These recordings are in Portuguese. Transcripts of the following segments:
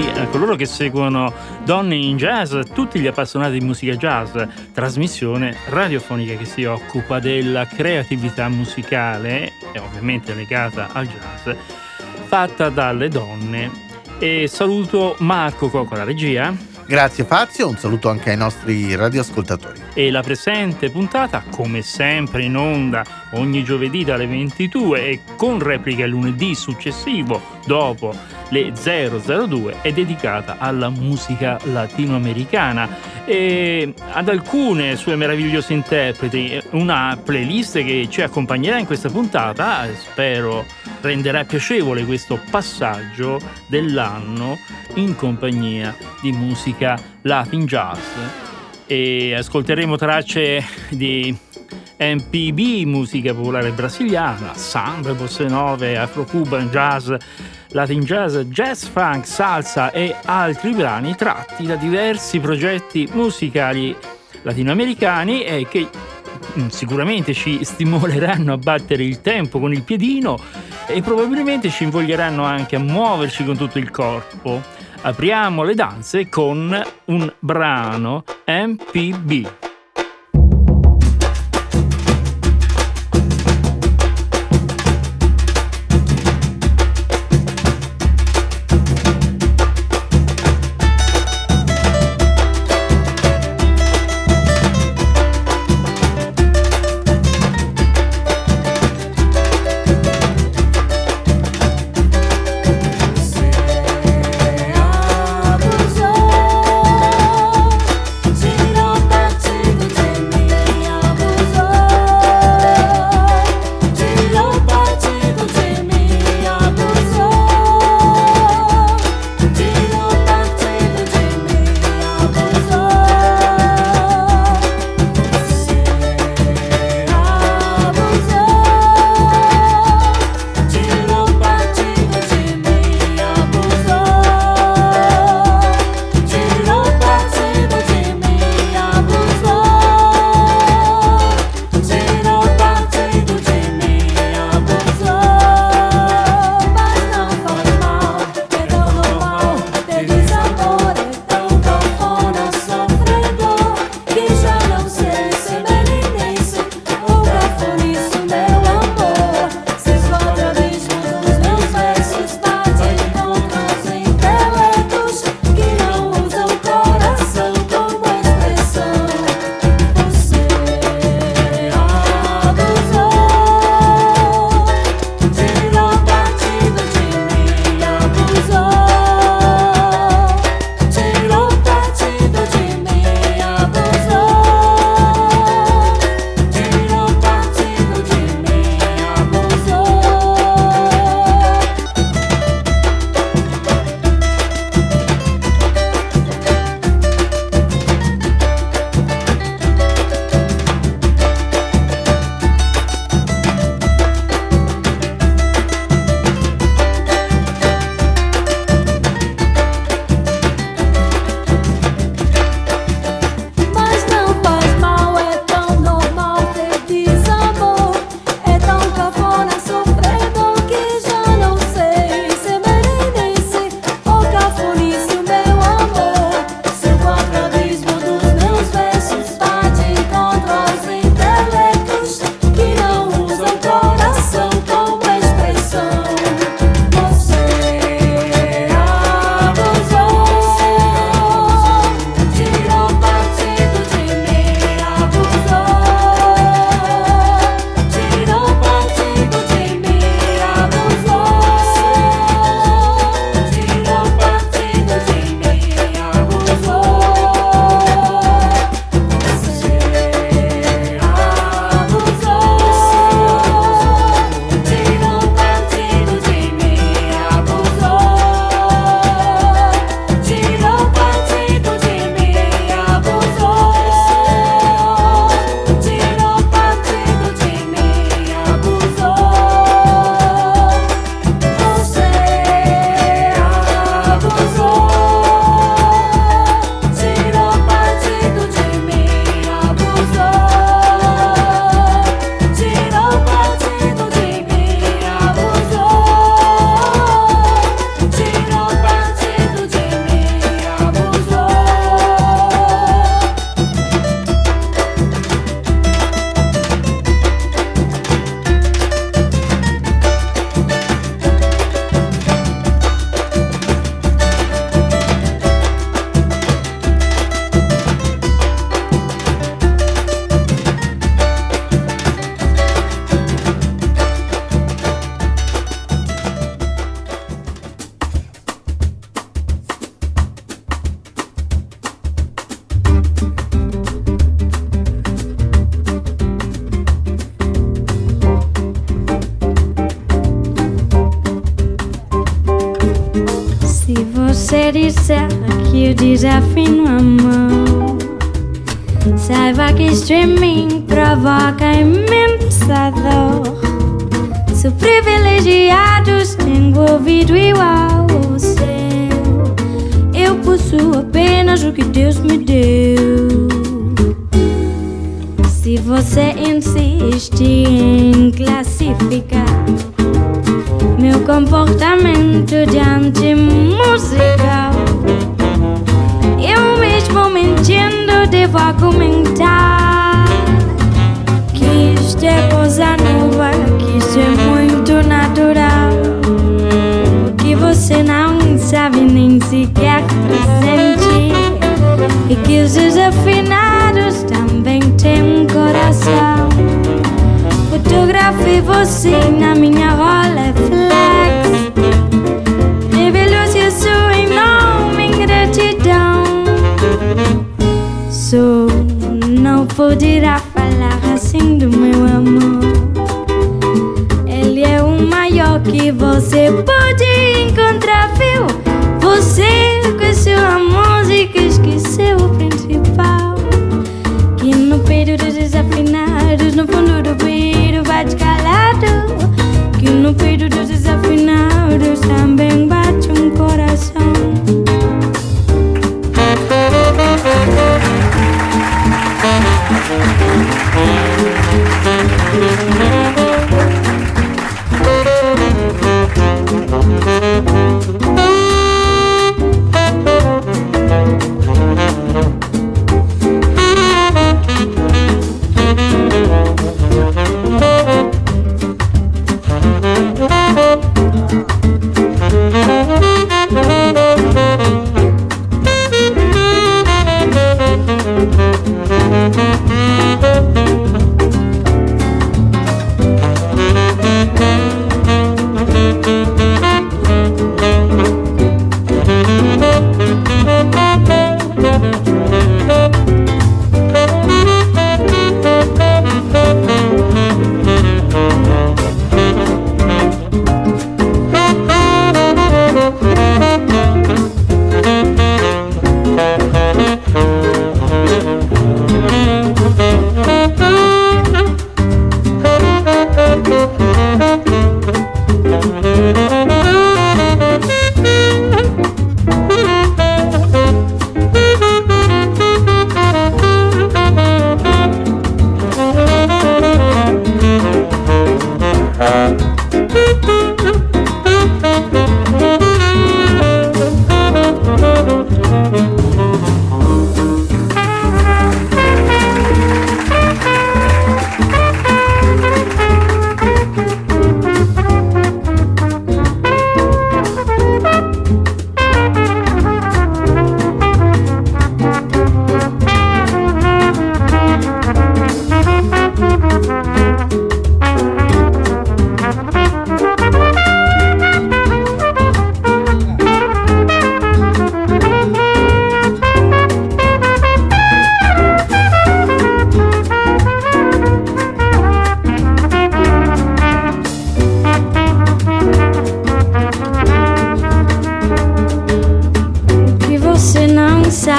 tutti coloro che seguono Donne in Jazz, tutti gli appassionati di musica jazz, trasmissione radiofonica che si occupa della creatività musicale e ovviamente legata al jazz, fatta dalle donne. E saluto Marco Coco, la regia. Grazie Fazio, un saluto anche ai nostri radioascoltatori. E la presente puntata, come sempre in onda ogni giovedì dalle 22 e con replica lunedì successivo dopo le 002 è dedicata alla musica latinoamericana. E ad alcune sue meravigliose interpreti, una playlist che ci accompagnerà in questa puntata, spero renderà piacevole questo passaggio dell'anno in compagnia di musica latin jazz. E ascolteremo tracce di MPB, musica popolare brasiliana, samba, bossa nove, afro-cuban, jazz, latin jazz, jazz funk, salsa e altri brani tratti da diversi progetti musicali latinoamericani e che mm, sicuramente ci stimoleranno a battere il tempo con il piedino e probabilmente ci invoglieranno anche a muoverci con tutto il corpo. Apriamo le danze con un brano MPB. Disser que o desafio amor. Saiba que streaming provoca imensa dor. Sou privilegiados, tenho ouvido igual ao seu. Eu possuo apenas o que Deus me deu. Se você insiste em classificar meu comportamento diante musical, devo argumentar que isto é coisa nova, que isto é muito natural, que você não sabe nem sequer sentir e que os desafinados também têm coração. Fotografei você na minha Rolleiflex. Poderá falar assim do meu amor. Ele é o maior que você pode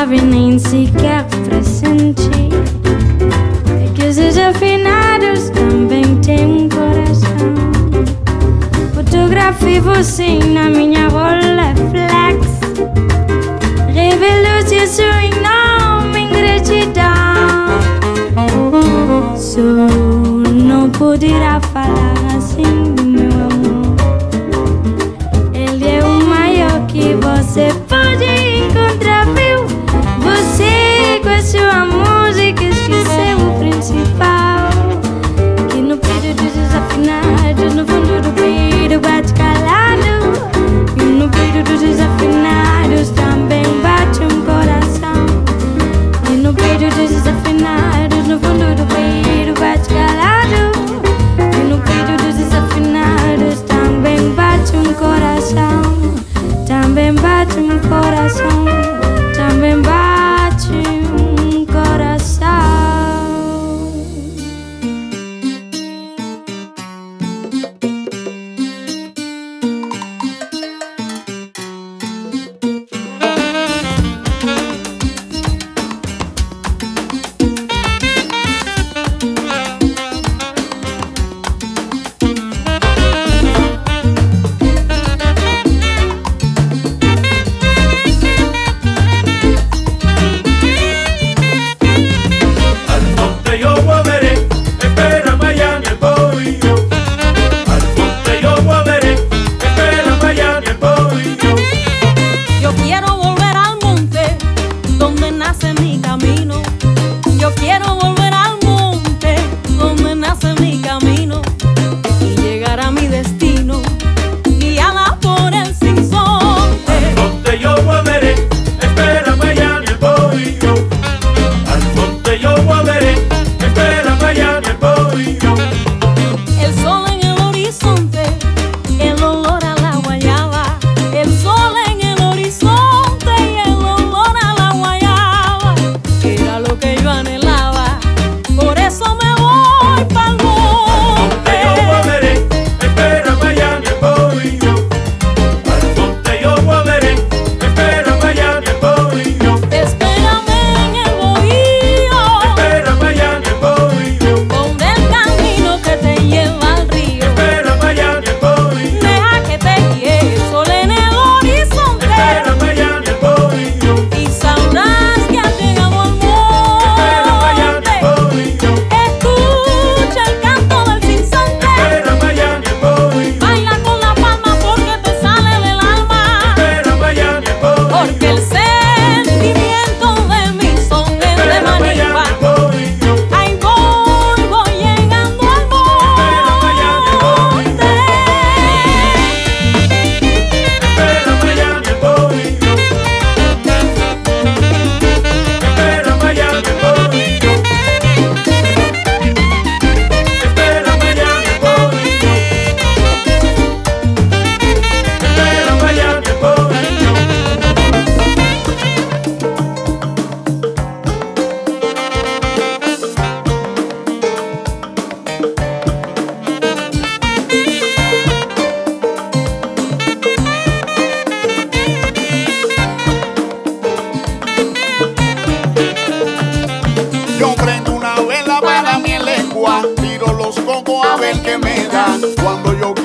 sabe nem sequer pressentir. Que os desafinados também têm um coração. Fotografei você na minha Rolleiflex. Revelou-se sua enorme ingratidão. Sou, não poderá falar Você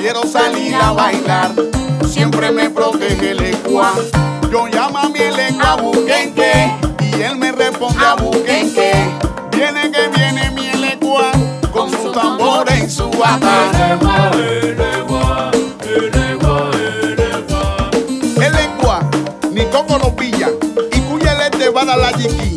quiero salir a bailar, siempre me protege el ecuá. Yo llamo a mi elecua buquenque y él me responde a buquenque. Viene que viene mi elecua con su tambor en su El Elecua, ni coco lo pilla y cuyele te va a dar la yiqui.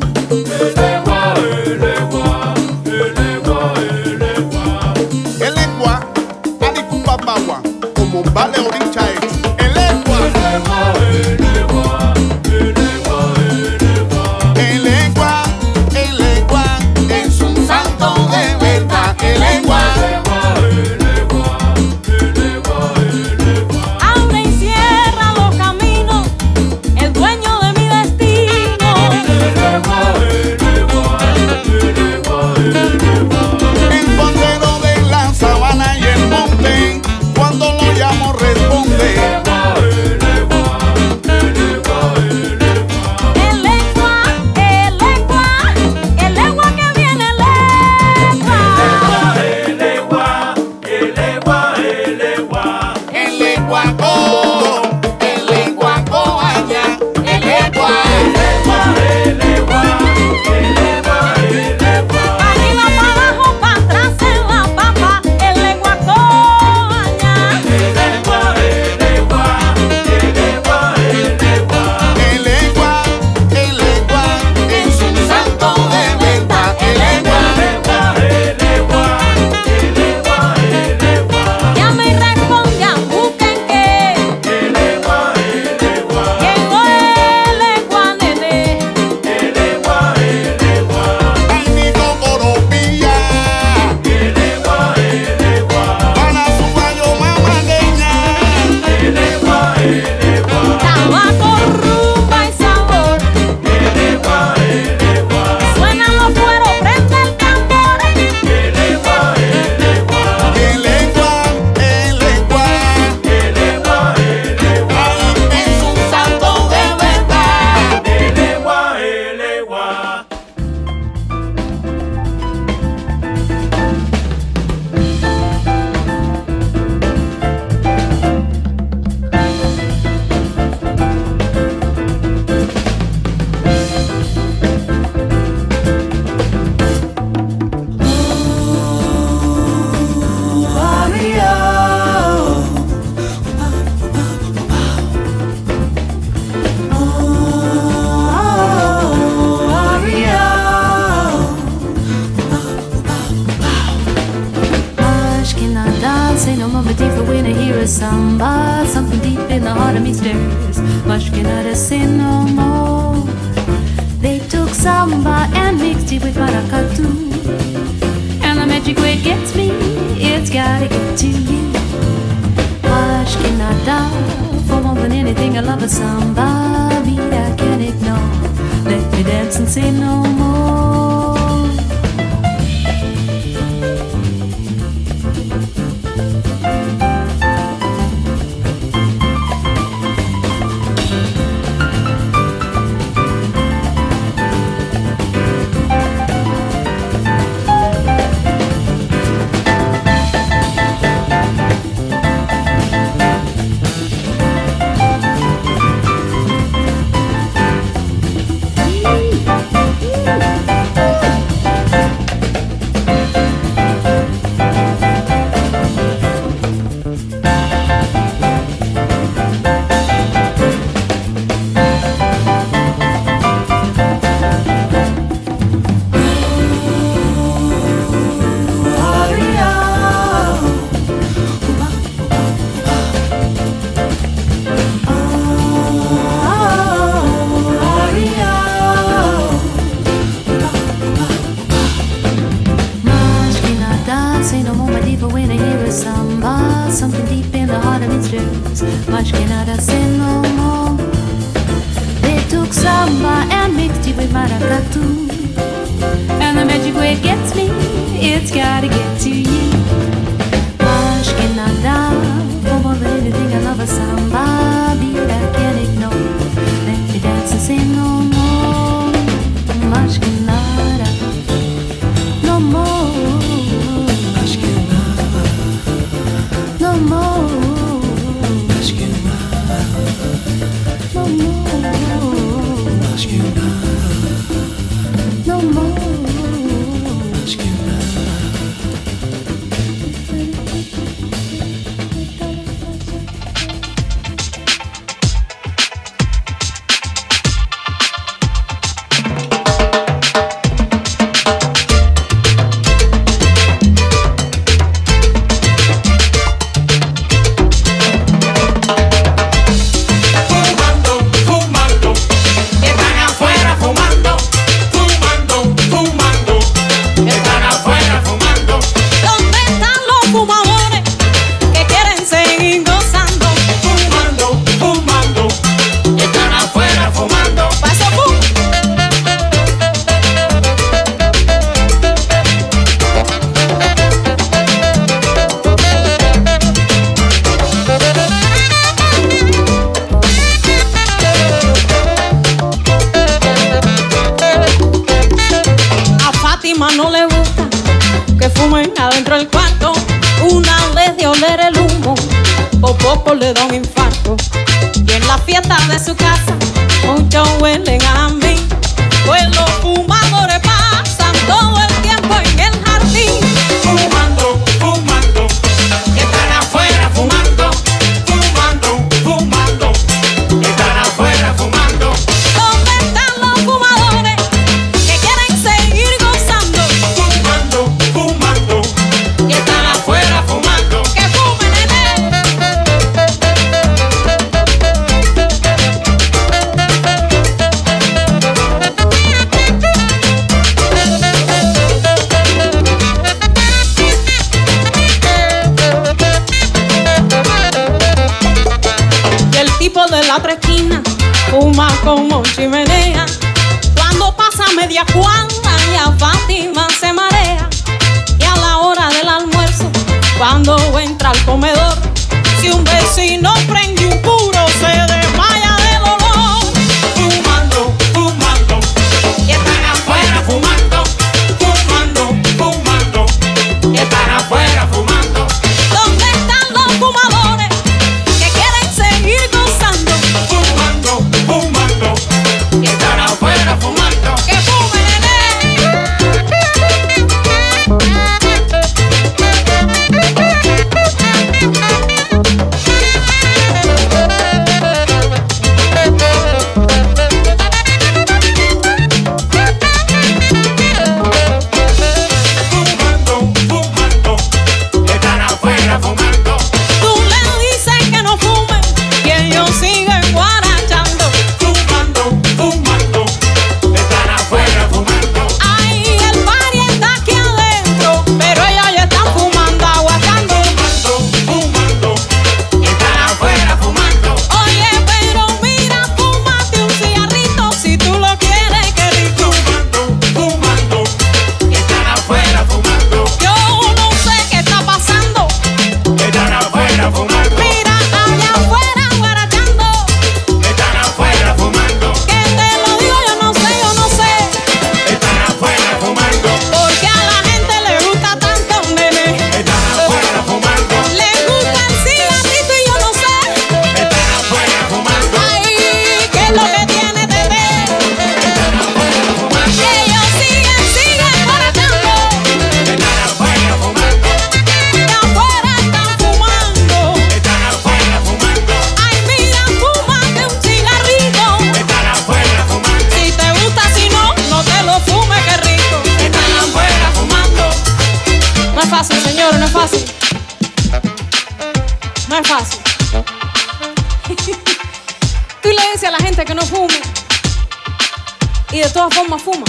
Y de todas formas fuma.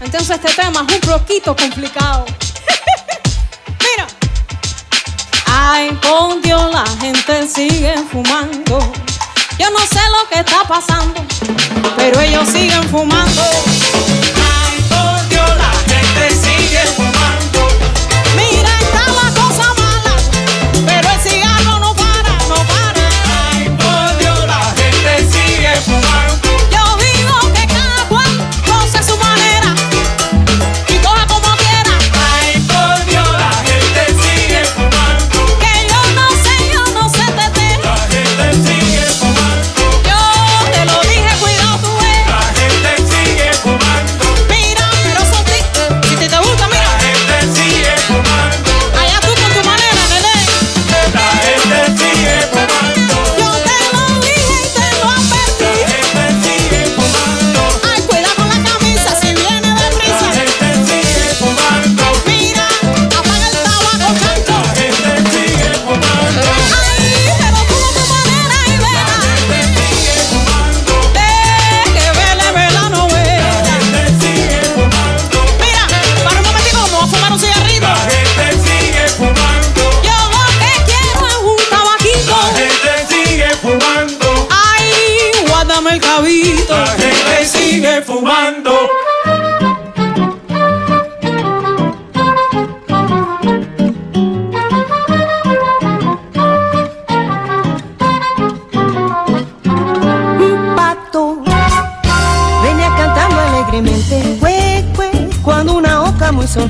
Entonces este tema es un poquito complicado. Mira. Ay, por Dios, la gente sigue fumando. Yo no sé lo que está pasando, pero ellos siguen fumando. Ay, por Dios, la gente sigue fumando.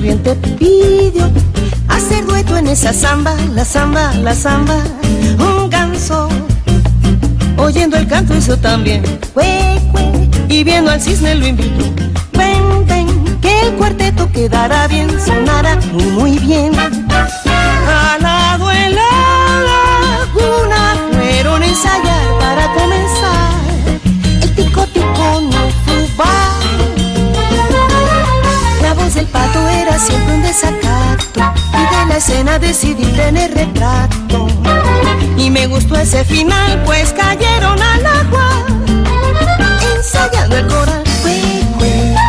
Muy sonriente pidió hacer dueto en esa samba, la samba, la samba, un ganso oyendo el canto hizo también y viendo al cisne lo invitó. Ven, que el cuarteto quedará bien, sonará muy, muy bien. Al lado en la laguna fueron ensayar para comenzar. El tico tico no fubá. Pato era siempre un desacato. Y de la escena decidí tener retrato. Y me gustó ese final pues cayeron al agua. Ensayando el coral. Cue, cue,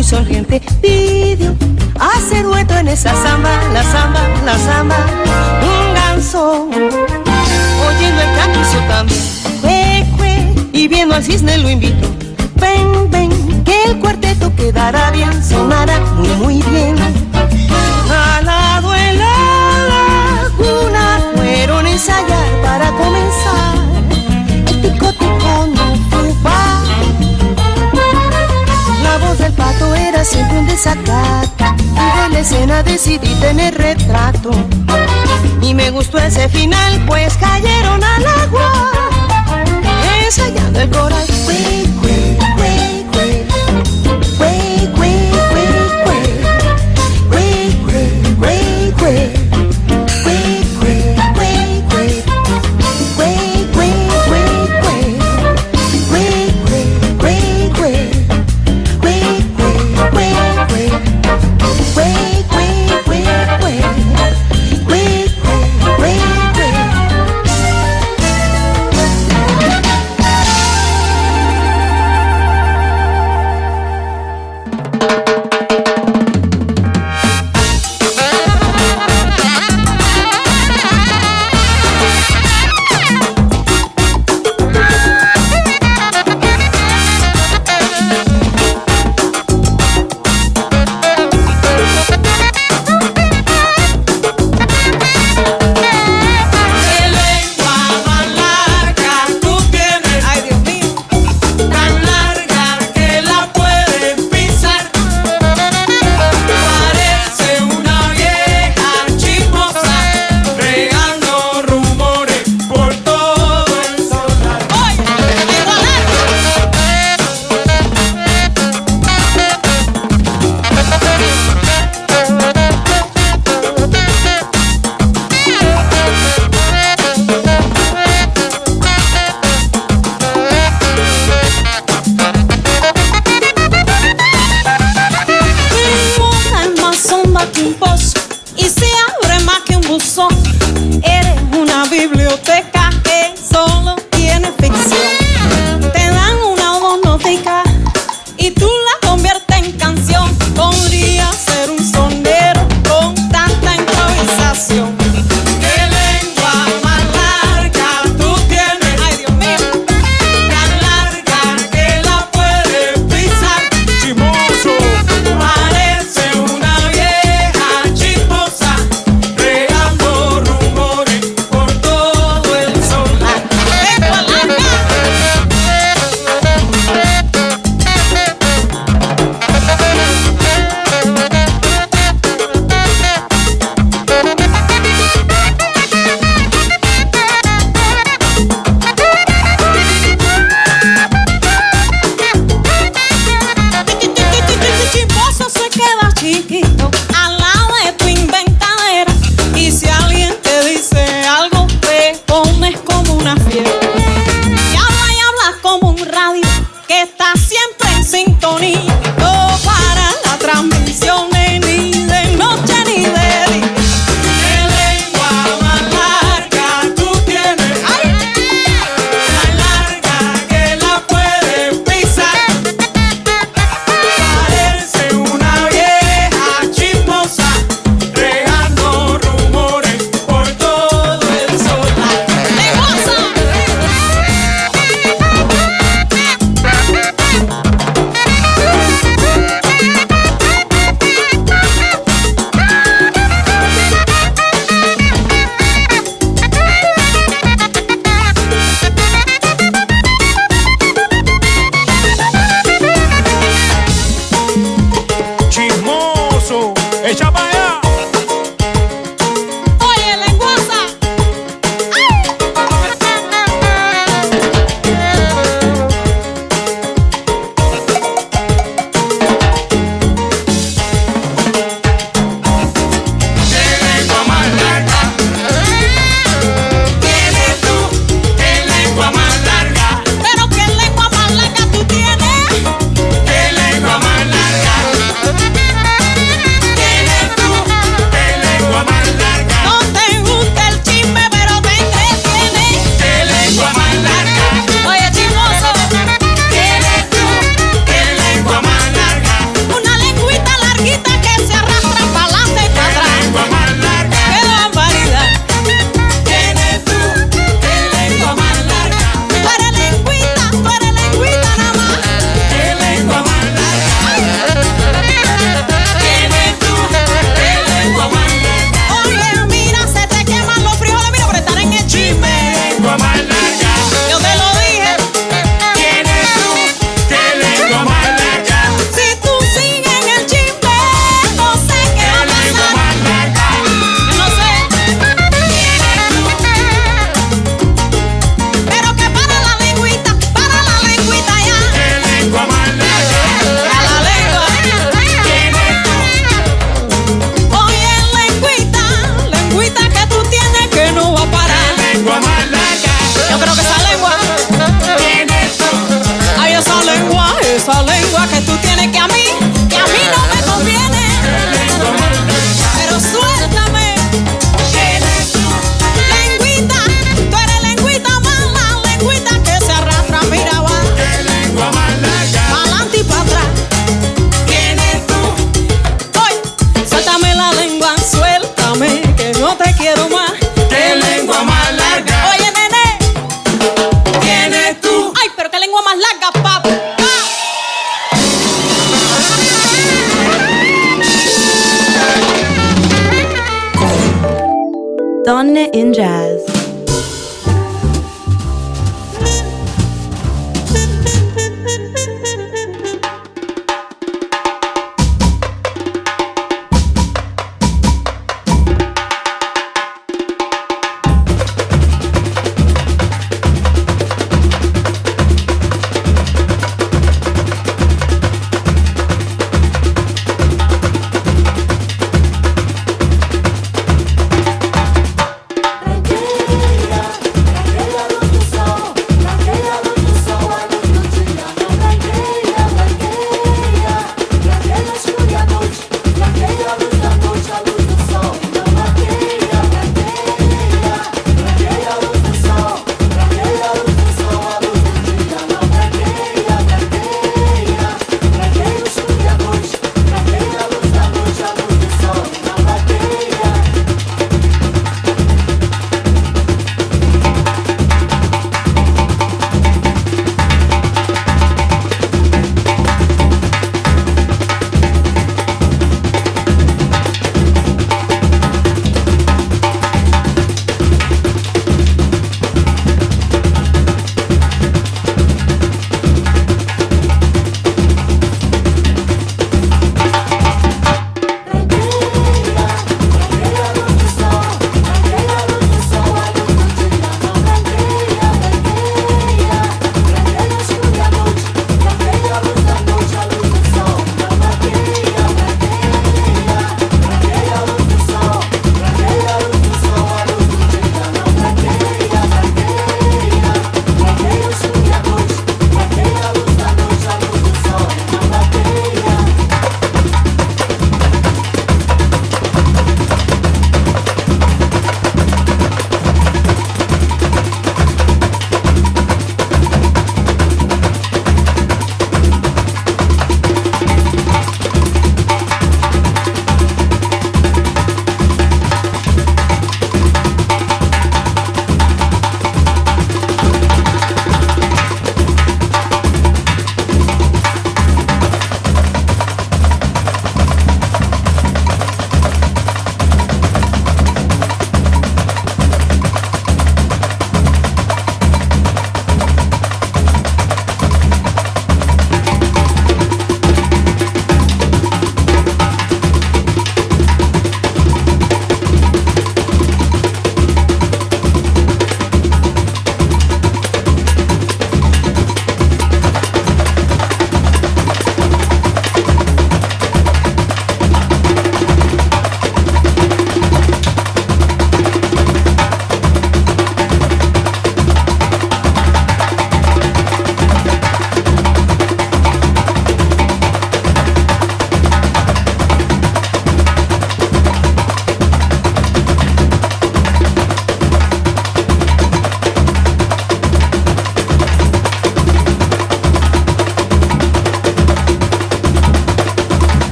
muy sonriente pidió hacer dueto en esa samba, la samba, la samba, un ganso, oyendo el hizo también, y viendo al cisne lo invitó, ven, ven, que el cuarteto quedará bien, sonará muy, muy bien. Desacato y de la escena decidí tener retrato. Y me gustó ese final pues cayeron al agua ensayando el coral.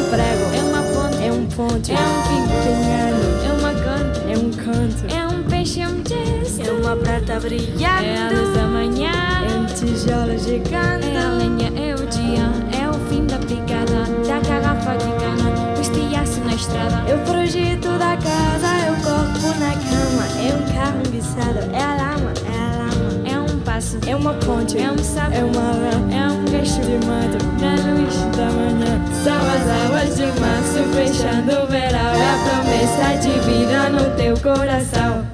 Um prego. é uma ponte, É um ponte. é um pingo, é uma conta, É um canto. é um peixe, é um gesto. É uma prata brilhando. É a luz da manhã, É um tijolo gigante. é a lenha, é o dia, é o fim da picada, da garrafa de cana, o estilhaço na estrada. É o projeto da casa, é o corpo na cama. É um carro enguiçado. É a lama. É um É uma ponte. é um sapo, É uma rã. é um gesto de mato. na luz Da manhã. São as águas de março fechando o verão É a promessa de vida no teu coração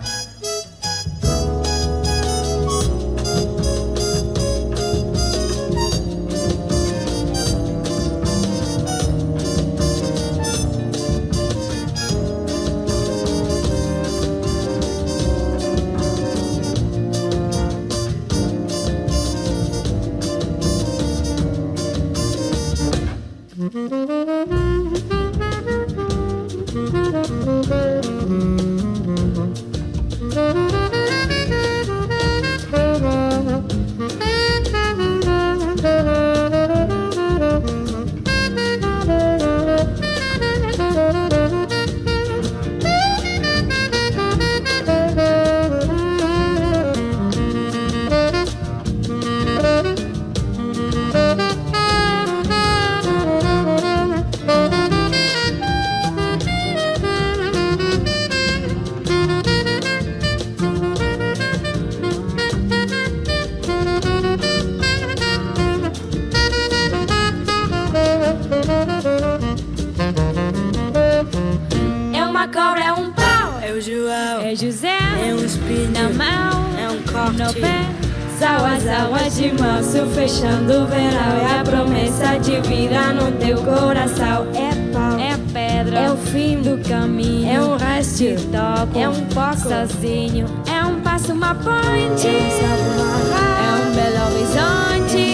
São as águas de março fechando o verão É a promessa de vida no teu coração É pau. É pedra, É o fim do caminho É um resto. Te toco É um pouco. sozinho É um passo, uma ponte É um sapo na É um belo É horizonte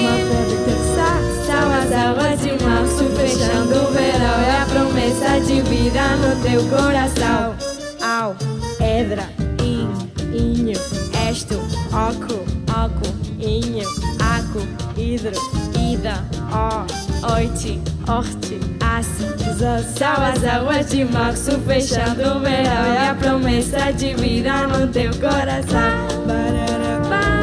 terçar. São as de março fechando o verão É a promessa de vida no teu coração Au. Edra. In, Inho. esto, Oco. oco, Inho. aco, Hidro. ida, Ó. oite, Orte. aço Zaz. São as águas de março fechando o verão É a promessa de vida no teu coração Barara.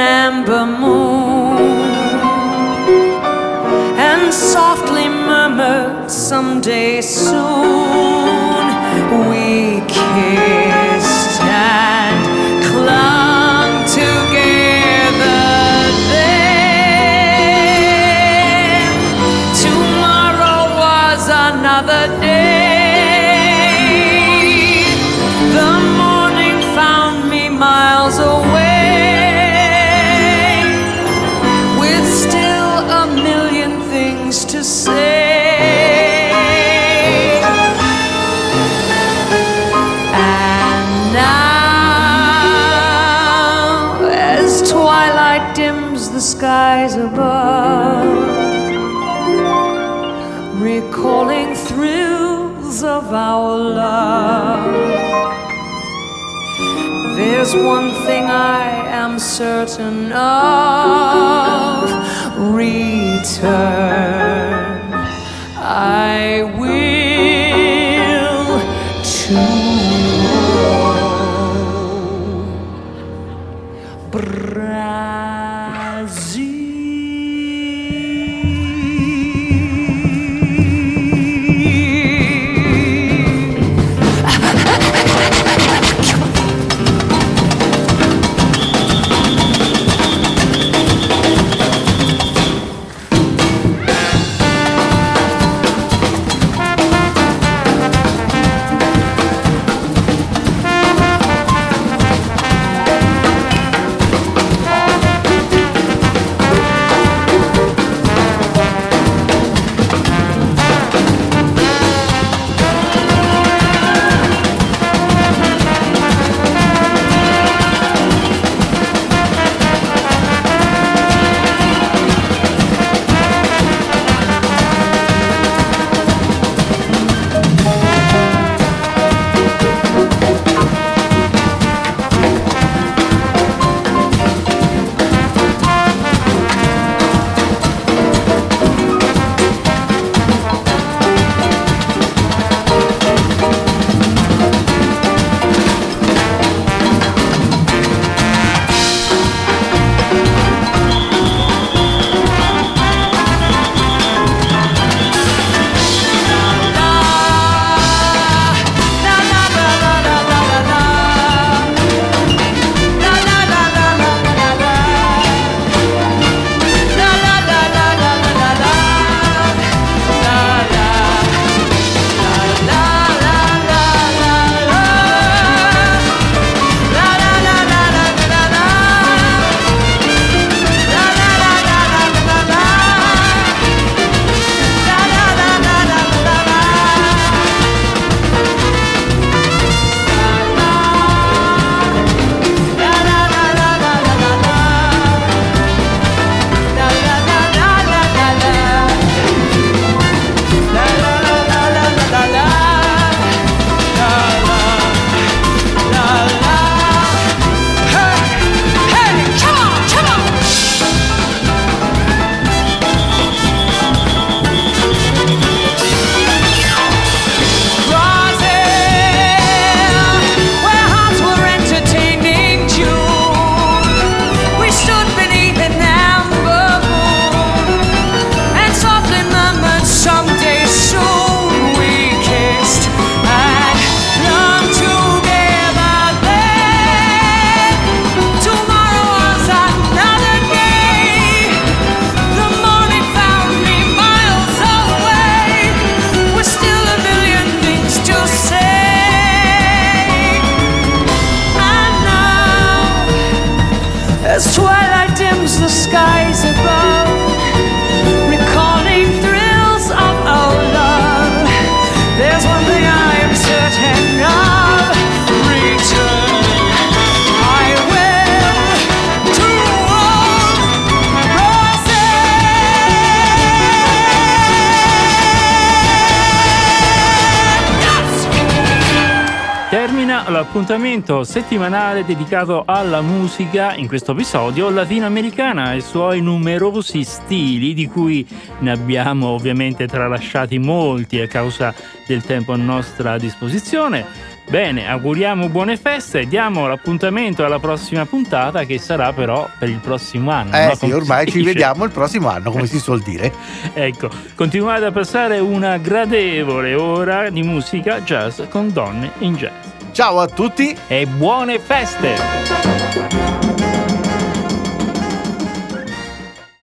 Amber moon and softly murmured, Someday soon one thing I am certain of return. L'appuntamento settimanale dedicato alla musica, in questo episodio latinoamericana e i suoi numerosi stili, di cui ne abbiamo ovviamente tralasciati molti a causa del tempo a nostra disposizione. Bene, auguriamo buone feste, diamo l'appuntamento alla prossima puntata che sarà però per il prossimo anno. Eh no? sì, ormai ci vediamo il prossimo anno, come si suol dire. Ecco, continuate a passare una gradevole ora di musica jazz con donne in jazz. Ciao a tutti e buone feste!